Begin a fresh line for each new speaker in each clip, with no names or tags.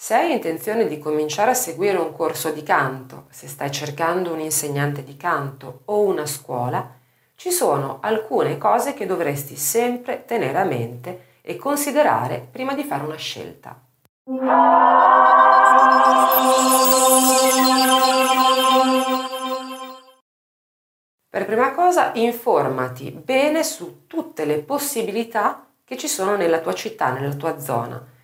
Se hai intenzione di cominciare a seguire un corso di canto, se stai cercando un insegnante di canto o una scuola, ci sono alcune cose che dovresti sempre tenere a mente e considerare prima di fare una scelta. Per prima cosa informati bene su tutte le possibilità che ci sono nella tua città, nella tua zona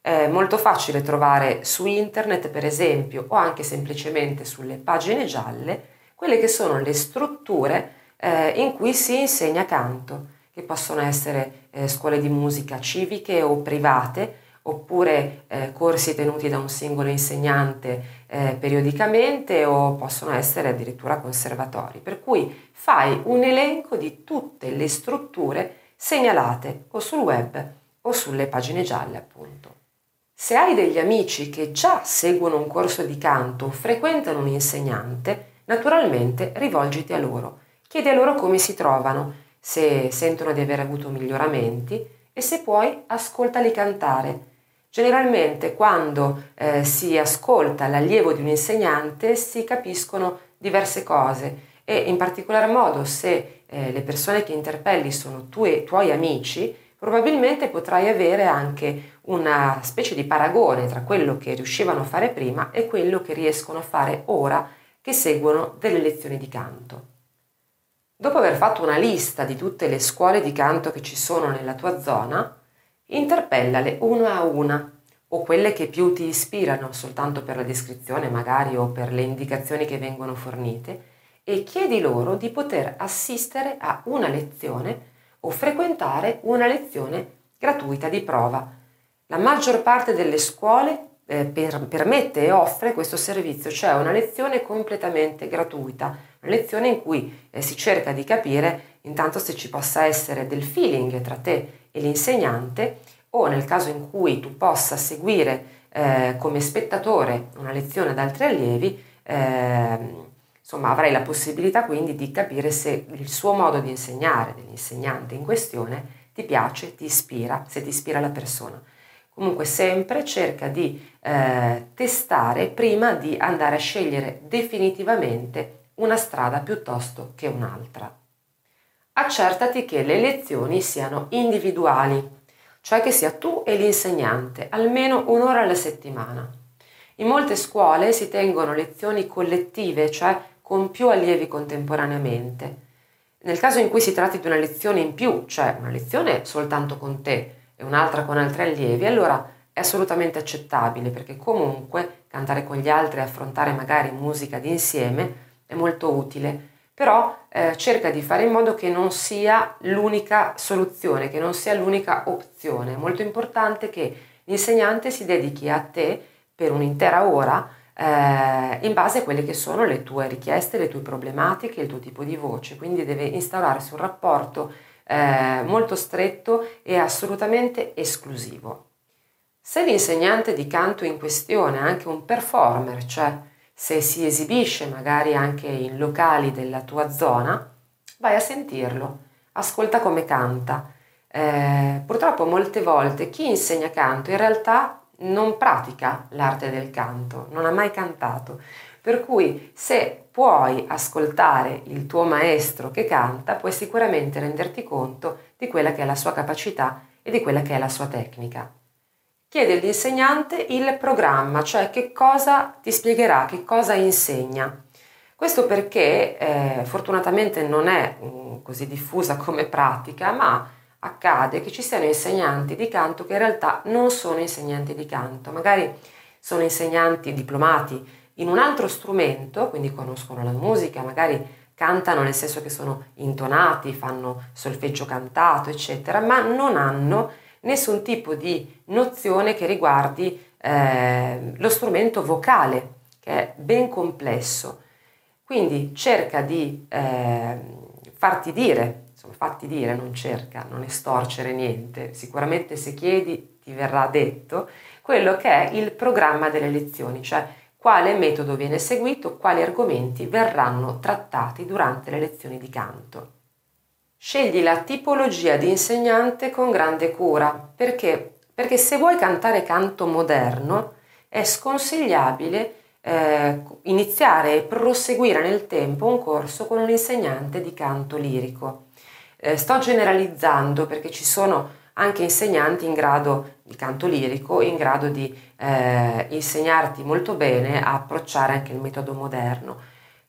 è molto facile trovare su internet, per esempio, o anche semplicemente sulle pagine gialle, quelle che sono le strutture eh, in cui si insegna canto, che possono essere eh, scuole di musica civiche o private, oppure eh, corsi tenuti da un singolo insegnante eh, periodicamente o possono essere addirittura conservatori. Per cui fai un elenco di tutte le strutture segnalate o sul web o sulle pagine gialle, appunto. Se hai degli amici che già seguono un corso di canto o frequentano un insegnante, naturalmente rivolgiti a loro. Chiedi a loro come si trovano, se sentono di aver avuto miglioramenti e se puoi ascoltali cantare. Generalmente quando eh, si ascolta l'allievo di un insegnante si capiscono diverse cose e in particolar modo se eh, le persone che interpelli sono tue, tuoi amici, probabilmente potrai avere anche una specie di paragone tra quello che riuscivano a fare prima e quello che riescono a fare ora che seguono delle lezioni di canto. Dopo aver fatto una lista di tutte le scuole di canto che ci sono nella tua zona, interpellale una a una o quelle che più ti ispirano soltanto per la descrizione magari o per le indicazioni che vengono fornite e chiedi loro di poter assistere a una lezione o frequentare una lezione gratuita di prova. La maggior parte delle scuole eh, per, permette e offre questo servizio, cioè una lezione completamente gratuita, una lezione in cui eh, si cerca di capire intanto se ci possa essere del feeling tra te e l'insegnante o nel caso in cui tu possa seguire eh, come spettatore una lezione ad altri allievi, eh, Insomma, avrai la possibilità quindi di capire se il suo modo di insegnare dell'insegnante in questione ti piace, ti ispira, se ti ispira la persona. Comunque sempre cerca di eh, testare prima di andare a scegliere definitivamente una strada piuttosto che un'altra. Accertati che le lezioni siano individuali, cioè che sia tu e l'insegnante, almeno un'ora alla settimana. In molte scuole si tengono lezioni collettive, cioè con più allievi contemporaneamente. Nel caso in cui si tratti di una lezione in più, cioè una lezione soltanto con te e un'altra con altri allievi, allora è assolutamente accettabile perché comunque cantare con gli altri e affrontare magari musica d'insieme è molto utile, però eh, cerca di fare in modo che non sia l'unica soluzione, che non sia l'unica opzione. È molto importante che l'insegnante si dedichi a te per un'intera ora eh, in base a quelle che sono le tue richieste, le tue problematiche, il tuo tipo di voce, quindi deve instaurarsi un rapporto eh, molto stretto e assolutamente esclusivo. Se l'insegnante di canto in questione è anche un performer, cioè se si esibisce magari anche in locali della tua zona, vai a sentirlo, ascolta come canta. Eh, purtroppo molte volte chi insegna canto in realtà non pratica l'arte del canto, non ha mai cantato. Per cui se puoi ascoltare il tuo maestro che canta, puoi sicuramente renderti conto di quella che è la sua capacità e di quella che è la sua tecnica. Chiedi all'insegnante il programma, cioè che cosa ti spiegherà, che cosa insegna. Questo perché eh, fortunatamente non è um, così diffusa come pratica, ma accade che ci siano insegnanti di canto che in realtà non sono insegnanti di canto, magari sono insegnanti diplomati in un altro strumento, quindi conoscono la musica, magari cantano nel senso che sono intonati, fanno solfeggio cantato, eccetera, ma non hanno nessun tipo di nozione che riguardi eh, lo strumento vocale, che è ben complesso. Quindi cerca di eh, farti dire insomma, fatti dire, non cerca, non estorcere niente, sicuramente se chiedi ti verrà detto quello che è il programma delle lezioni, cioè quale metodo viene seguito, quali argomenti verranno trattati durante le lezioni di canto. Scegli la tipologia di insegnante con grande cura, perché? Perché se vuoi cantare canto moderno, è sconsigliabile eh, iniziare e proseguire nel tempo un corso con un insegnante di canto lirico. Eh, sto generalizzando perché ci sono anche insegnanti in grado di canto lirico, in grado di eh, insegnarti molto bene a approcciare anche il metodo moderno.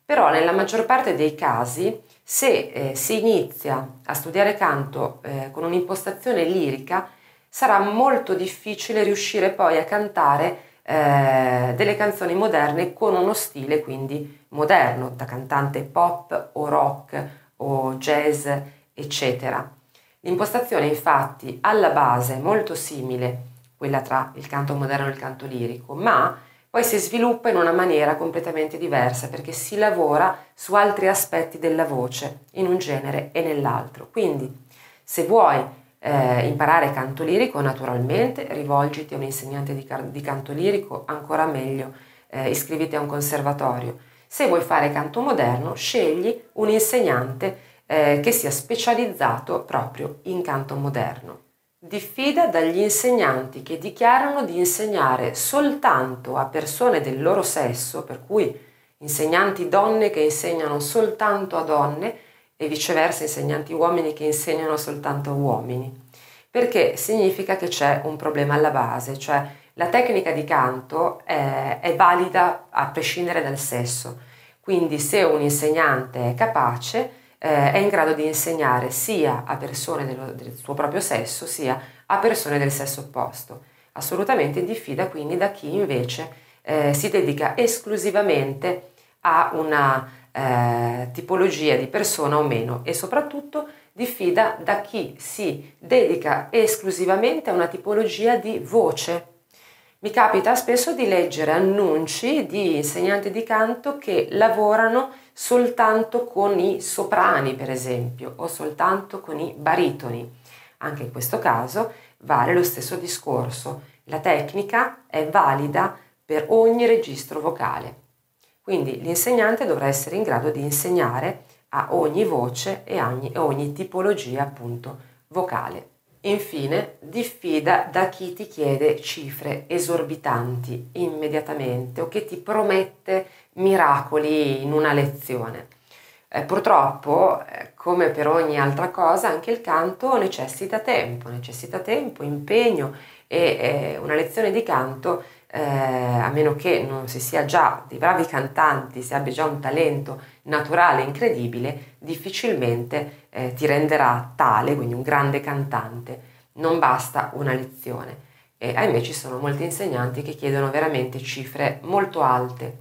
Però nella maggior parte dei casi, se eh, si inizia a studiare canto eh, con un'impostazione lirica, sarà molto difficile riuscire poi a cantare eh, delle canzoni moderne con uno stile quindi moderno, da cantante pop o rock o jazz, eccetera. L'impostazione infatti alla base è molto simile, quella tra il canto moderno e il canto lirico, ma poi si sviluppa in una maniera completamente diversa perché si lavora su altri aspetti della voce, in un genere e nell'altro. Quindi se vuoi eh, imparare canto lirico, naturalmente rivolgiti a un insegnante di, di canto lirico, ancora meglio eh, iscriviti a un conservatorio. Se vuoi fare canto moderno, scegli un insegnante eh, che sia specializzato proprio in canto moderno. Diffida dagli insegnanti che dichiarano di insegnare soltanto a persone del loro sesso, per cui insegnanti donne che insegnano soltanto a donne, e viceversa insegnanti uomini che insegnano soltanto a uomini, perché significa che c'è un problema alla base, cioè la tecnica di canto è, è valida a prescindere dal sesso, quindi se un insegnante è capace eh, è in grado di insegnare sia a persone dello, del suo proprio sesso sia a persone del sesso opposto. Assolutamente diffida quindi da chi invece eh, si dedica esclusivamente a una eh, tipologia di persona o meno e soprattutto diffida da chi si dedica esclusivamente a una tipologia di voce. Mi capita spesso di leggere annunci di insegnanti di canto che lavorano soltanto con i soprani, per esempio, o soltanto con i baritoni. Anche in questo caso vale lo stesso discorso. La tecnica è valida per ogni registro vocale. Quindi l'insegnante dovrà essere in grado di insegnare a ogni voce e ogni, ogni tipologia appunto vocale. Infine, diffida da chi ti chiede cifre esorbitanti immediatamente o che ti promette miracoli in una lezione. Eh, purtroppo, eh, come per ogni altra cosa, anche il canto necessita tempo, necessita tempo, impegno e eh, una lezione di canto eh, a meno che non si sia già dei bravi cantanti, si abbia già un talento naturale incredibile, difficilmente eh, ti renderà tale, quindi un grande cantante. Non basta una lezione. E ahimè ci sono molti insegnanti che chiedono veramente cifre molto alte.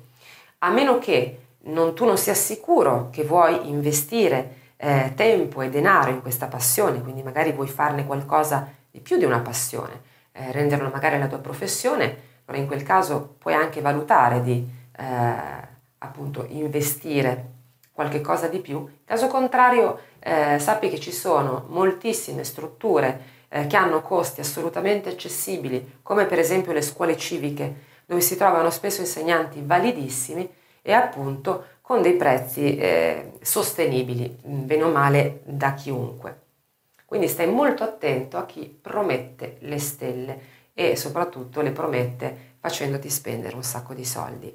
A meno che non, tu non sia sicuro che vuoi investire eh, tempo e denaro in questa passione, quindi magari vuoi farne qualcosa di più di una passione, eh, renderla magari la tua professione, allora in quel caso puoi anche valutare di eh, appunto investire qualche cosa di più. Caso contrario, eh, sappi che ci sono moltissime strutture eh, che hanno costi assolutamente accessibili, come per esempio le scuole civiche, dove si trovano spesso insegnanti validissimi e appunto con dei prezzi eh, sostenibili, bene o male da chiunque. Quindi stai molto attento a chi promette le stelle e soprattutto le promette facendoti spendere un sacco di soldi.